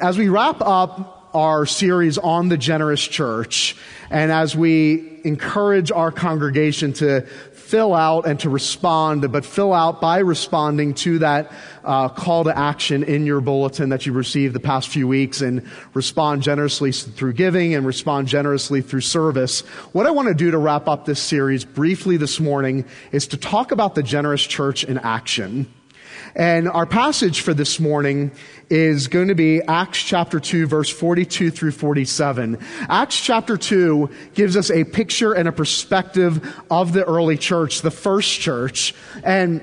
As we wrap up our series on the generous church, and as we encourage our congregation to fill out and to respond, but fill out by responding to that uh, call to action in your bulletin that you received the past few weeks and respond generously through giving and respond generously through service. What I want to do to wrap up this series briefly this morning is to talk about the generous church in action. And our passage for this morning is going to be Acts chapter 2 verse 42 through 47. Acts chapter 2 gives us a picture and a perspective of the early church, the first church. And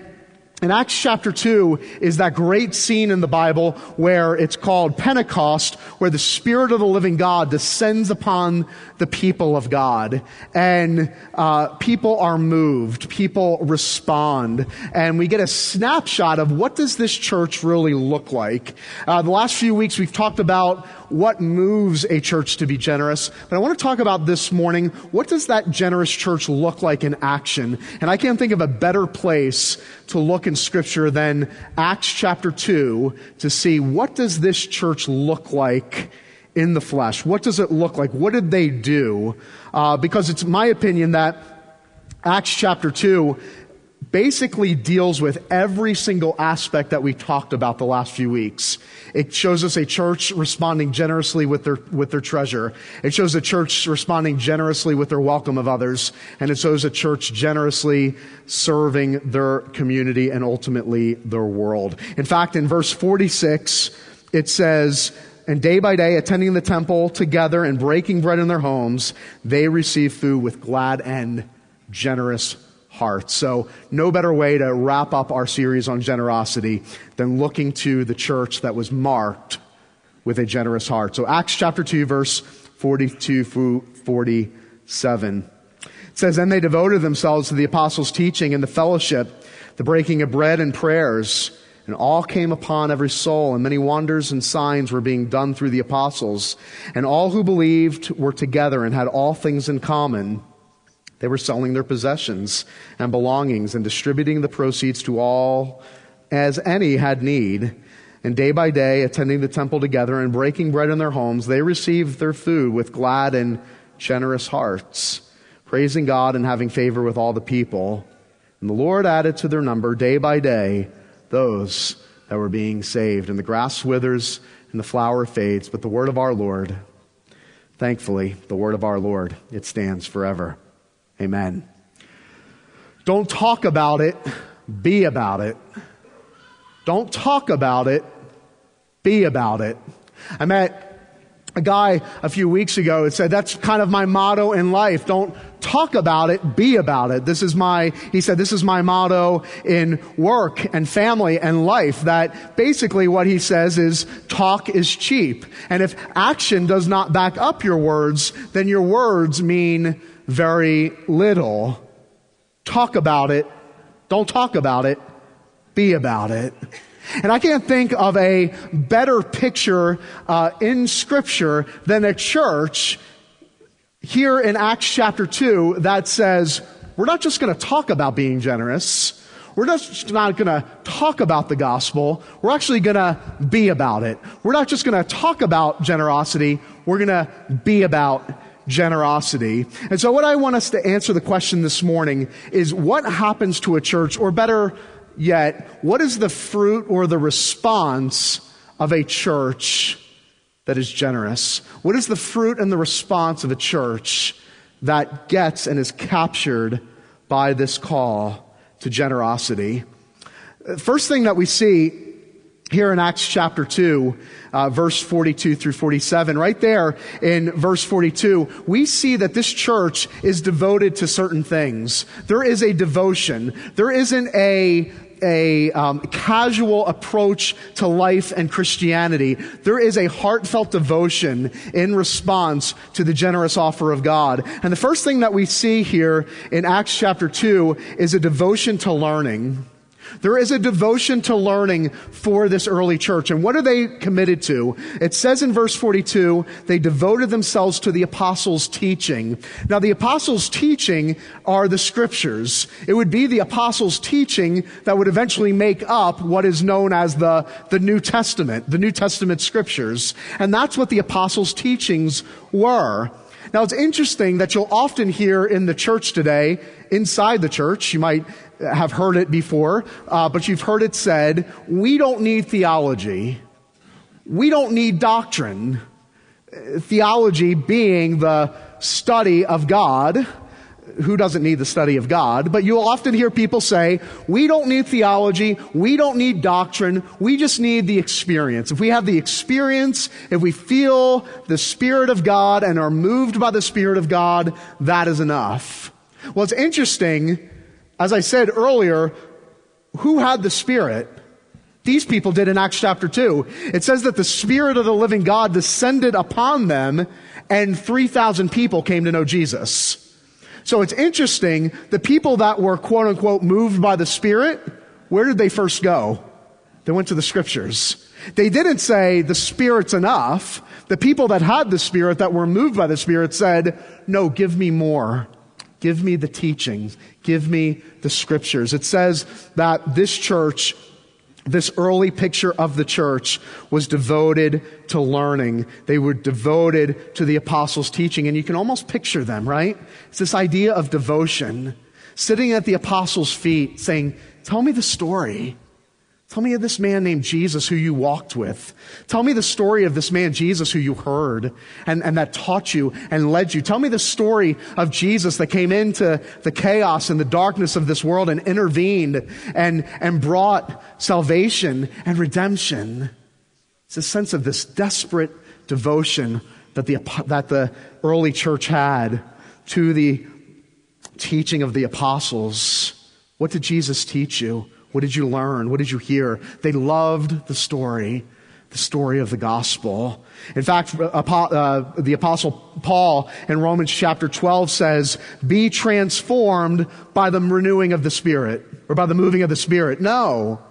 in Acts chapter 2 is that great scene in the Bible where it's called Pentecost, where the Spirit of the living God descends upon the people of God. And uh, people are moved, people respond, and we get a snapshot of what does this church really look like. Uh, the last few weeks we've talked about what moves a church to be generous, but I want to talk about this morning, what does that generous church look like in action? And I can't think of a better place to look in scripture than Acts chapter 2 to see what does this church look like in the flesh? What does it look like? What did they do? Uh, because it's my opinion that Acts chapter 2 basically deals with every single aspect that we talked about the last few weeks. It shows us a church responding generously with their, with their treasure. It shows a church responding generously with their welcome of others. And it shows a church generously serving their community and ultimately their world. In fact, in verse 46, it says, and day by day, attending the temple together and breaking bread in their homes, they receive food with glad and generous heart. So, no better way to wrap up our series on generosity than looking to the church that was marked with a generous heart. So, Acts chapter 2, verse 42 through 47. It says, And they devoted themselves to the apostles' teaching and the fellowship, the breaking of bread and prayers. And all came upon every soul, and many wonders and signs were being done through the apostles. And all who believed were together and had all things in common they were selling their possessions and belongings and distributing the proceeds to all as any had need. And day by day, attending the temple together and breaking bread in their homes, they received their food with glad and generous hearts, praising God and having favor with all the people. And the Lord added to their number day by day those that were being saved. And the grass withers and the flower fades, but the word of our Lord, thankfully, the word of our Lord, it stands forever. Amen. Don't talk about it, be about it. Don't talk about it, be about it. I met a guy a few weeks ago that said, that's kind of my motto in life. Don't talk about it, be about it. This is my, he said, this is my motto in work and family and life. That basically what he says is talk is cheap. And if action does not back up your words, then your words mean very little. Talk about it. Don't talk about it. Be about it. And I can't think of a better picture uh, in Scripture than a church here in Acts chapter 2 that says, we're not just going to talk about being generous. We're just not going to talk about the gospel. We're actually going to be about it. We're not just going to talk about generosity. We're going to be about generosity. And so what I want us to answer the question this morning is what happens to a church, or better yet, what is the fruit or the response of a church that is generous? What is the fruit and the response of a church that gets and is captured by this call to generosity? First thing that we see here in Acts chapter 2, uh, verse 42 through 47, right there in verse 42, we see that this church is devoted to certain things. There is a devotion. There isn't a a um, casual approach to life and Christianity. There is a heartfelt devotion in response to the generous offer of God. And the first thing that we see here in Acts chapter 2 is a devotion to learning. There is a devotion to learning for this early church. And what are they committed to? It says in verse 42, they devoted themselves to the apostles' teaching. Now, the apostles' teaching are the scriptures. It would be the apostles' teaching that would eventually make up what is known as the, the New Testament, the New Testament scriptures. And that's what the apostles' teachings were. Now, it's interesting that you'll often hear in the church today, inside the church, you might have heard it before, uh, but you've heard it said, we don't need theology. We don't need doctrine. Theology being the study of God. Who doesn't need the study of God? But you'll often hear people say, we don't need theology. We don't need doctrine. We just need the experience. If we have the experience, if we feel the Spirit of God and are moved by the Spirit of God, that is enough. Well, it's interesting as I said earlier, who had the Spirit? These people did in Acts chapter 2. It says that the Spirit of the living God descended upon them and 3,000 people came to know Jesus. So it's interesting, the people that were quote unquote moved by the Spirit, where did they first go? They went to the scriptures. They didn't say the Spirit's enough. The people that had the Spirit, that were moved by the Spirit said, no, give me more. Give me the teachings. Give me the scriptures. It says that this church, this early picture of the church was devoted to learning. They were devoted to the apostles' teaching. And you can almost picture them, right? It's this idea of devotion. Sitting at the apostles' feet saying, Tell me the story. Tell me of this man named Jesus who you walked with. Tell me the story of this man Jesus who you heard and, and that taught you and led you. Tell me the story of Jesus that came into the chaos and the darkness of this world and intervened and, and brought salvation and redemption. It's a sense of this desperate devotion that the, that the early church had to the teaching of the apostles. What did Jesus teach you? What did you learn? What did you hear? They loved the story, the story of the gospel. In fact, uh, the apostle Paul in Romans chapter 12 says, be transformed by the renewing of the spirit or by the moving of the spirit. No.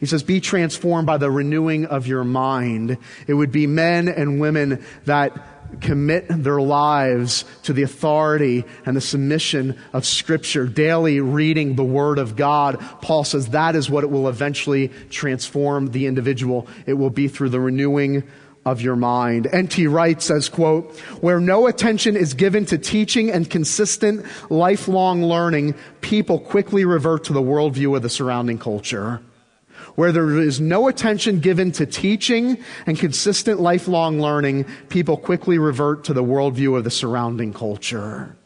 He says, be transformed by the renewing of your mind. It would be men and women that commit their lives to the authority and the submission of Scripture, daily reading the Word of God, Paul says that is what it will eventually transform the individual. It will be through the renewing of your mind. N.T. Wright says, quote, where no attention is given to teaching and consistent lifelong learning, people quickly revert to the worldview of the surrounding culture where there is no attention given to teaching and consistent lifelong learning, people quickly revert to the worldview of the surrounding culture.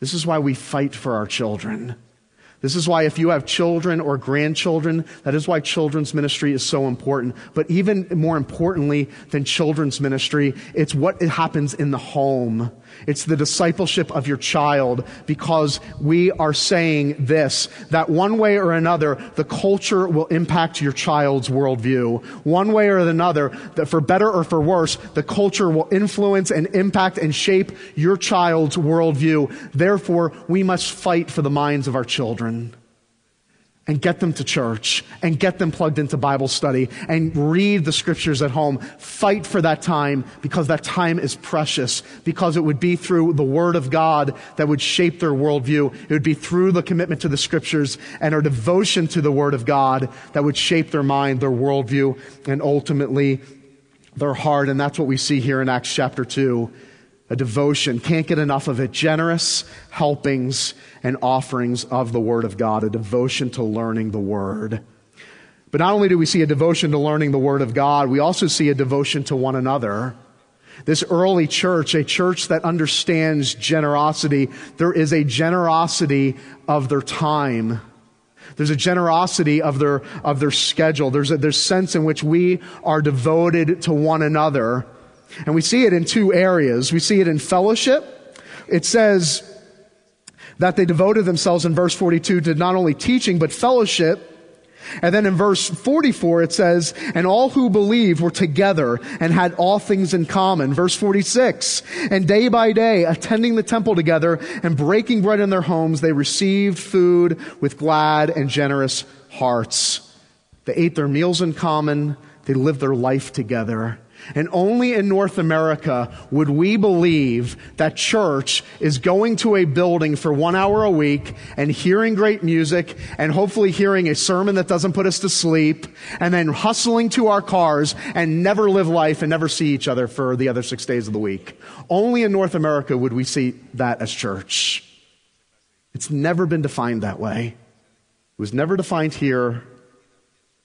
This is why we fight for our children. This is why if you have children or grandchildren, that is why children's ministry is so important. But even more importantly than children's ministry, it's what happens in the home. It's the discipleship of your child because we are saying this, that one way or another, the culture will impact your child's worldview. One way or another, that for better or for worse, the culture will influence and impact and shape your child's worldview. Therefore, we must fight for the minds of our children and get them to church and get them plugged into Bible study and read the scriptures at home. Fight for that time because that time is precious because it would be through the Word of God that would shape their worldview. It would be through the commitment to the scriptures and our devotion to the Word of God that would shape their mind, their worldview, and ultimately their heart. And that's what we see here in Acts chapter 2 a devotion, can't get enough of it, generous helpings and offerings of the Word of God, a devotion to learning the Word. But not only do we see a devotion to learning the Word of God, we also see a devotion to one another. This early church, a church that understands generosity, there is a generosity of their time. There's a generosity of their, of their schedule. There's a there's sense in which we are devoted to one another. And we see it in two areas. We see it in fellowship. It says that they devoted themselves in verse 42 to not only teaching, but fellowship. And then in verse 44 it says, and all who believed were together and had all things in common. Verse 46, and day by day, attending the temple together and breaking bread in their homes, they received food with glad and generous hearts. They ate their meals in common. They lived their life together. And only in North America would we believe that church is going to a building for one hour a week and hearing great music and hopefully hearing a sermon that doesn't put us to sleep and then hustling to our cars and never live life and never see each other for the other six days of the week. Only in North America would we see that as church. It's never been defined that way. It was never defined here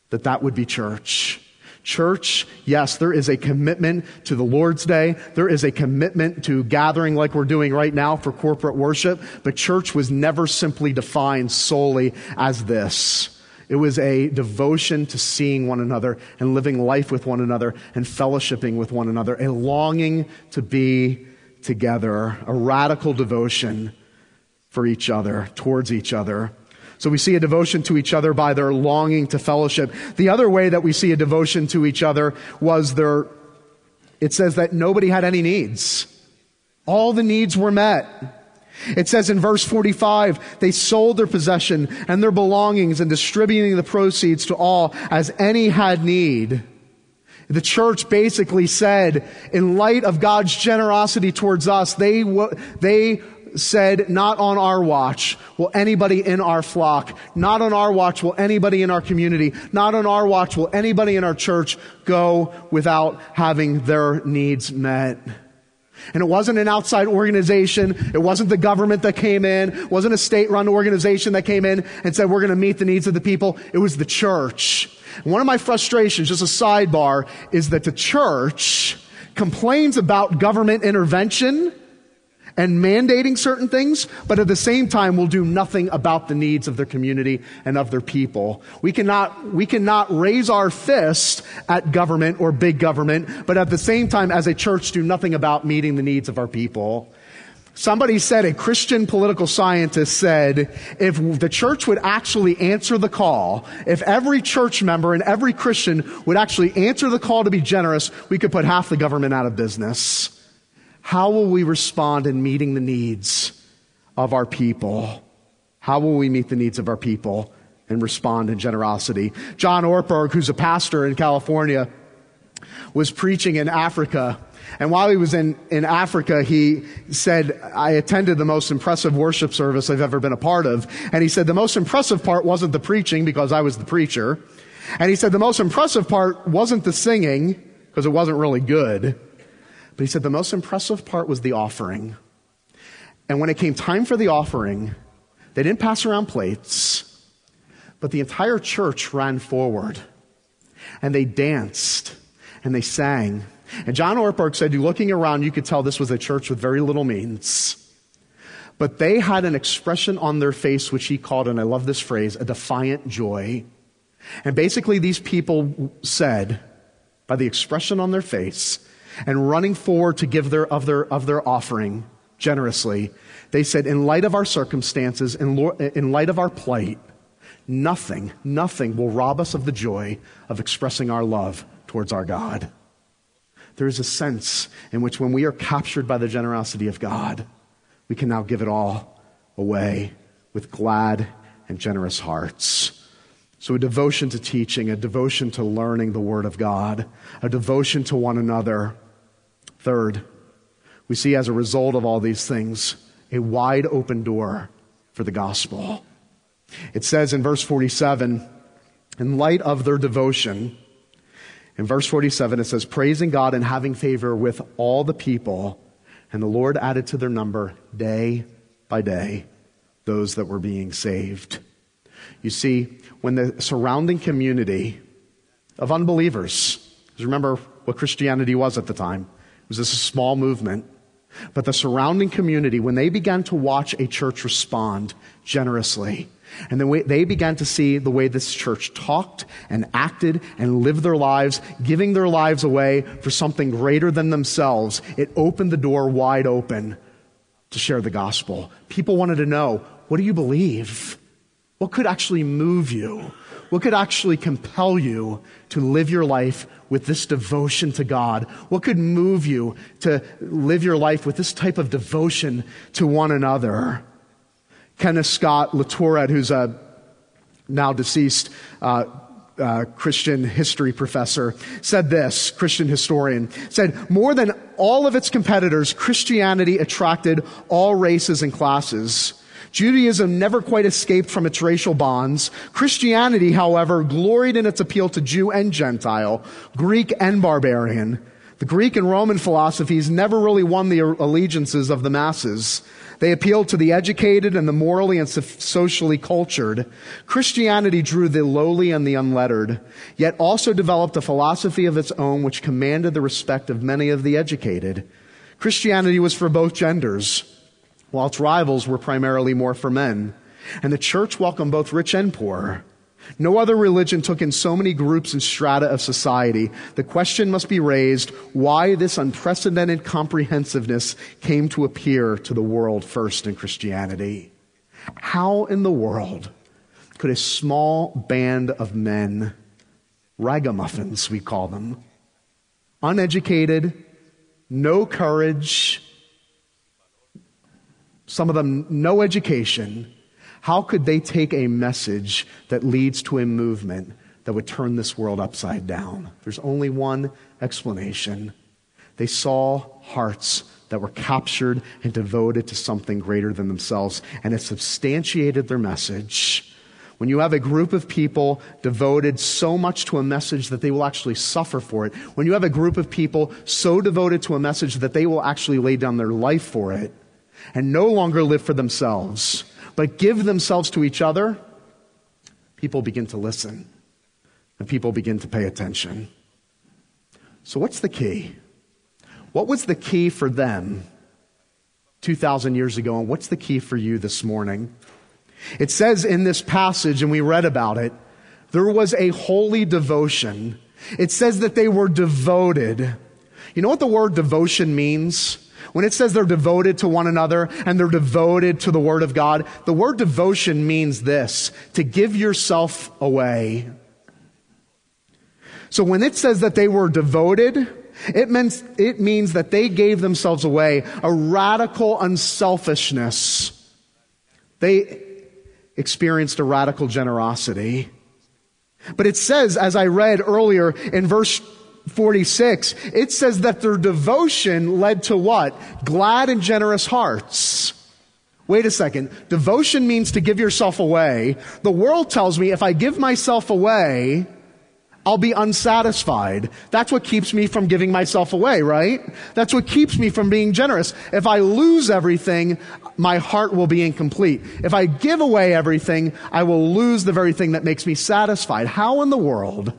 that that would be church. Church, yes, there is a commitment to the Lord's Day. There is a commitment to gathering like we're doing right now for corporate worship. But church was never simply defined solely as this. It was a devotion to seeing one another and living life with one another and fellowshipping with one another, a longing to be together, a radical devotion for each other, towards each other. So we see a devotion to each other by their longing to fellowship. The other way that we see a devotion to each other was their, it says that nobody had any needs. All the needs were met. It says in verse 45, they sold their possession and their belongings and distributing the proceeds to all as any had need. The church basically said, in light of God's generosity towards us, they, they said, Not on our watch will anybody in our flock, not on our watch will anybody in our community, not on our watch will anybody in our church go without having their needs met. And it wasn't an outside organization. It wasn't the government that came in. It wasn't a state run organization that came in and said, we're going to meet the needs of the people. It was the church. one of my frustrations, just a sidebar, is that the church complains about government intervention and mandating certain things, but at the same time will do nothing about the needs of their community and of their people. We cannot, we cannot raise our fist at government or big government, but at the same time, as a church, do nothing about meeting the needs of our people. Somebody said, a Christian political scientist said, if the church would actually answer the call, if every church member and every Christian would actually answer the call to be generous, we could put half the government out of business. How will we respond in meeting the needs of our people? How will we meet the needs of our people and respond in generosity? John Ortberg, who's a pastor in California, was preaching in Africa. And while he was in, in Africa, he said, I attended the most impressive worship service I've ever been a part of. And he said, the most impressive part wasn't the preaching because I was the preacher. And he said, the most impressive part wasn't the singing because it wasn't really good. But he said the most impressive part was the offering. And when it came time for the offering, they didn't pass around plates, but the entire church ran forward and they danced and they sang. And John Ortberg said, looking around, you could tell this was a church with very little means. But they had an expression on their face, which he called, and I love this phrase, a defiant joy. And basically, these people said, by the expression on their face, and running forward to give their, of, their, of their offering generously, they said, in light of our circumstances, in, in light of our plight, nothing, nothing will rob us of the joy of expressing our love towards our God. There is a sense in which when we are captured by the generosity of God, we can now give it all away with glad and generous hearts. So, a devotion to teaching, a devotion to learning the Word of God, a devotion to one another, Third, we see as a result of all these things a wide open door for the gospel. It says in verse 47, in light of their devotion, in verse 47, it says, praising God and having favor with all the people, and the Lord added to their number day by day those that were being saved. You see, when the surrounding community of unbelievers, because remember what Christianity was at the time, was this a small movement. But the surrounding community, when they began to watch a church respond generously, and then they began to see the way this church talked and acted and lived their lives, giving their lives away for something greater than themselves, it opened the door wide open to share the gospel. People wanted to know, what do you believe? What could actually move you? What could actually compel you to live your life with this devotion to God? What could move you to live your life with this type of devotion to one another? Kenneth Scott Latourette, who's a now deceased uh, uh, Christian history professor, said this, Christian historian, said, more than all of its competitors, Christianity attracted all races and classes. Judaism never quite escaped from its racial bonds. Christianity, however, gloried in its appeal to Jew and Gentile, Greek and barbarian. The Greek and Roman philosophies never really won the allegiances of the masses. They appealed to the educated and the morally and socially cultured. Christianity drew the lowly and the unlettered, yet also developed a philosophy of its own which commanded the respect of many of the educated. Christianity was for both genders, while its rivals were primarily more for men. And the church welcomed both rich and poor. No other religion took in so many groups and strata of society. The question must be raised why this unprecedented comprehensiveness came to appear to the world first in Christianity. How in the world could a small band of men, ragamuffins we call them, uneducated, no courage, some of them no education, how could they take a message that leads to a movement that would turn this world upside down? There's only one explanation. They saw hearts that were captured and devoted to something greater than themselves, and it substantiated their message. When you have a group of people devoted so much to a message that they will actually suffer for it, when you have a group of people so devoted to a message that they will actually lay down their life for it and no longer live for themselves, but give themselves to each other, people begin to listen and people begin to pay attention. So, what's the key? What was the key for them 2,000 years ago, and what's the key for you this morning? It says in this passage, and we read about it, there was a holy devotion. It says that they were devoted. You know what the word devotion means? When it says they're devoted to one another and they're devoted to the Word of God, the word devotion means this, to give yourself away. So when it says that they were devoted, it means, it means that they gave themselves away, a radical unselfishness. They experienced a radical generosity. But it says, as I read earlier in verse 46, it says that their devotion led to what? Glad and generous hearts. Wait a second. Devotion means to give yourself away. The world tells me if I give myself away, I'll be unsatisfied. That's what keeps me from giving myself away, right? That's what keeps me from being generous. If I lose everything, my heart will be incomplete. If I give away everything, I will lose the very thing that makes me satisfied. How in the world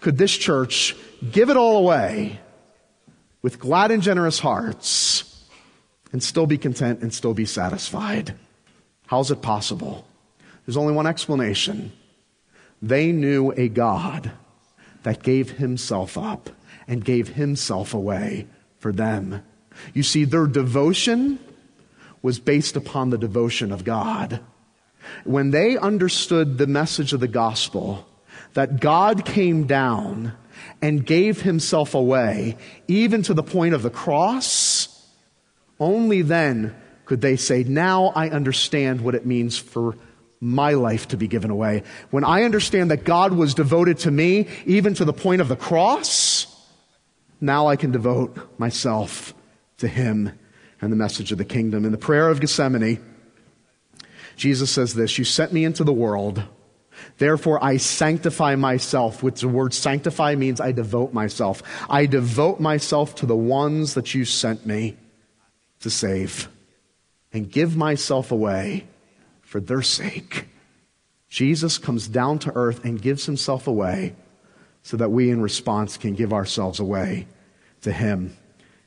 could this church give it all away with glad and generous hearts and still be content and still be satisfied. How's it possible? There's only one explanation. They knew a God that gave himself up and gave himself away for them. You see, their devotion was based upon the devotion of God. When they understood the message of the gospel, that God came down and gave himself away, even to the point of the cross, only then could they say, Now I understand what it means for my life to be given away. When I understand that God was devoted to me, even to the point of the cross, now I can devote myself to Him and the message of the kingdom. In the prayer of Gethsemane, Jesus says this You sent me into the world Therefore, I sanctify myself, which the word sanctify means I devote myself. I devote myself to the ones that you sent me to save and give myself away for their sake. Jesus comes down to earth and gives himself away so that we, in response, can give ourselves away to him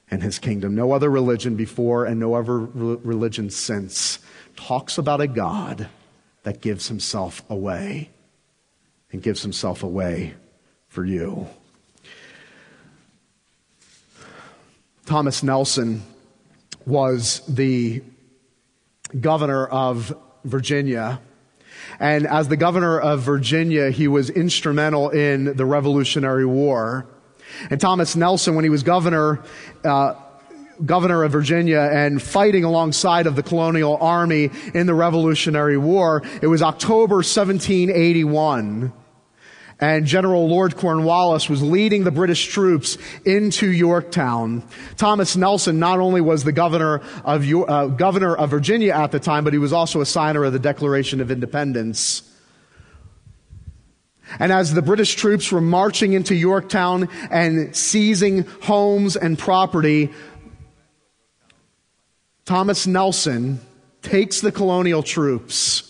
and his kingdom. No other religion before and no other religion since talks about a God that gives himself away and gives himself away for you. Thomas Nelson was the governor of Virginia. And as the governor of Virginia, he was instrumental in the Revolutionary War. And Thomas Nelson, when he was governor, uh, governor of Virginia and fighting alongside of the colonial army in the Revolutionary War, it was October 1781 and General Lord Cornwallis was leading the British troops into Yorktown. Thomas Nelson not only was the governor of, uh, governor of Virginia at the time, but he was also a signer of the Declaration of Independence. And as the British troops were marching into Yorktown and seizing homes and property, Thomas Nelson takes the colonial troops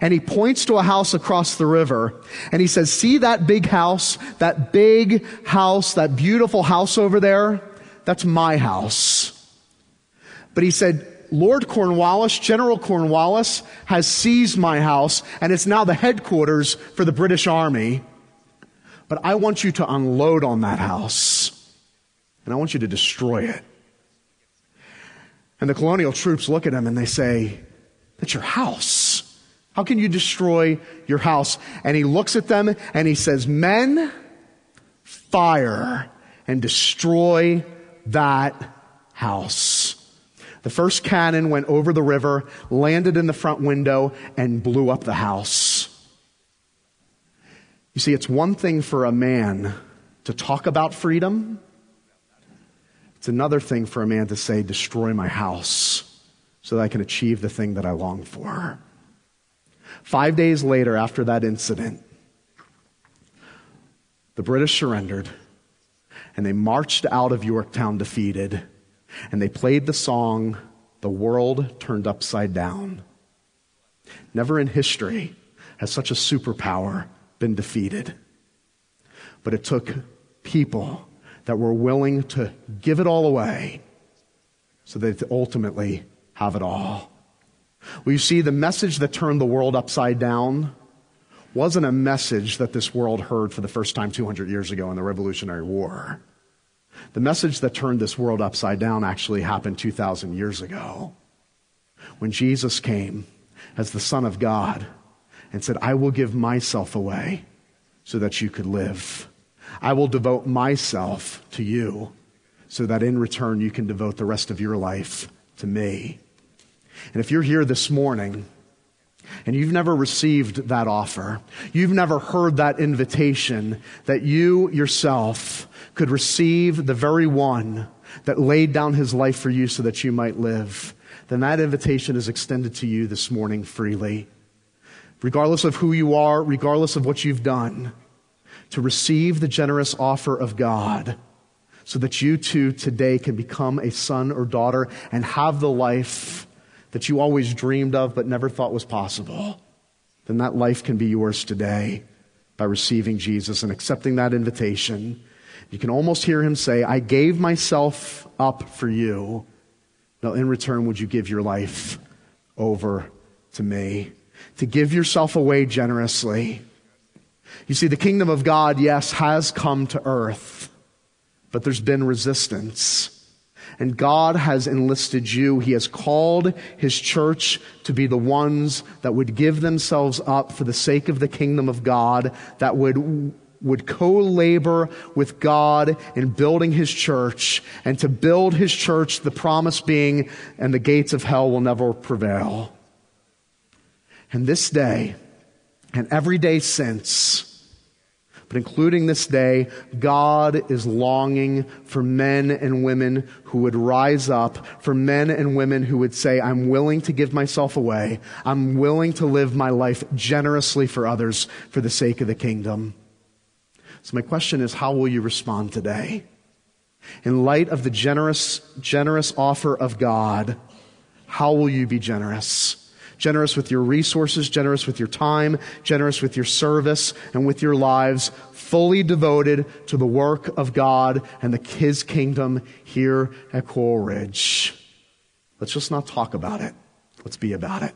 and he points to a house across the river and he says, see that big house, that big house, that beautiful house over there? That's my house. But he said, Lord Cornwallis, General Cornwallis has seized my house and it's now the headquarters for the British Army. But I want you to unload on that house and I want you to destroy it. And the colonial troops look at him and they say, That's your house. How can you destroy your house? And he looks at them and he says, Men, fire and destroy that house. The first cannon went over the river, landed in the front window, and blew up the house. You see, it's one thing for a man to talk about freedom. It's another thing for a man to say, destroy my house so that I can achieve the thing that I long for. Five days later, after that incident, the British surrendered and they marched out of Yorktown defeated and they played the song, The World Turned Upside Down. Never in history has such a superpower been defeated. But it took people that we're willing to give it all away so that ultimately have it all. Well, you see, the message that turned the world upside down wasn't a message that this world heard for the first time 200 years ago in the Revolutionary War. The message that turned this world upside down actually happened 2,000 years ago when Jesus came as the Son of God and said, I will give myself away so that you could live. I will devote myself to you so that in return you can devote the rest of your life to me. And if you're here this morning and you've never received that offer, you've never heard that invitation that you yourself could receive the very one that laid down his life for you so that you might live, then that invitation is extended to you this morning freely. Regardless of who you are, regardless of what you've done, to receive the generous offer of God so that you too today can become a son or daughter and have the life that you always dreamed of but never thought was possible, then that life can be yours today by receiving Jesus and accepting that invitation. You can almost hear him say, I gave myself up for you. Now, in return, would you give your life over to me? To give yourself away generously. You see, the kingdom of God, yes, has come to earth, but there's been resistance. And God has enlisted you. He has called His church to be the ones that would give themselves up for the sake of the kingdom of God, that would would co-labor with God in building his church and to build his church, the promise being, and the gates of hell will never prevail. And this day, and every day since, but including this day, God is longing for men and women who would rise up, for men and women who would say, I'm willing to give myself away. I'm willing to live my life generously for others for the sake of the kingdom. So my question is, how will you respond today? In light of the generous, generous offer of God, how will you be generous? Generous with your resources, generous with your time, generous with your service and with your lives, fully devoted to the work of God and the, His kingdom here at Coral Ridge. Let's just not talk about it. Let's be about it.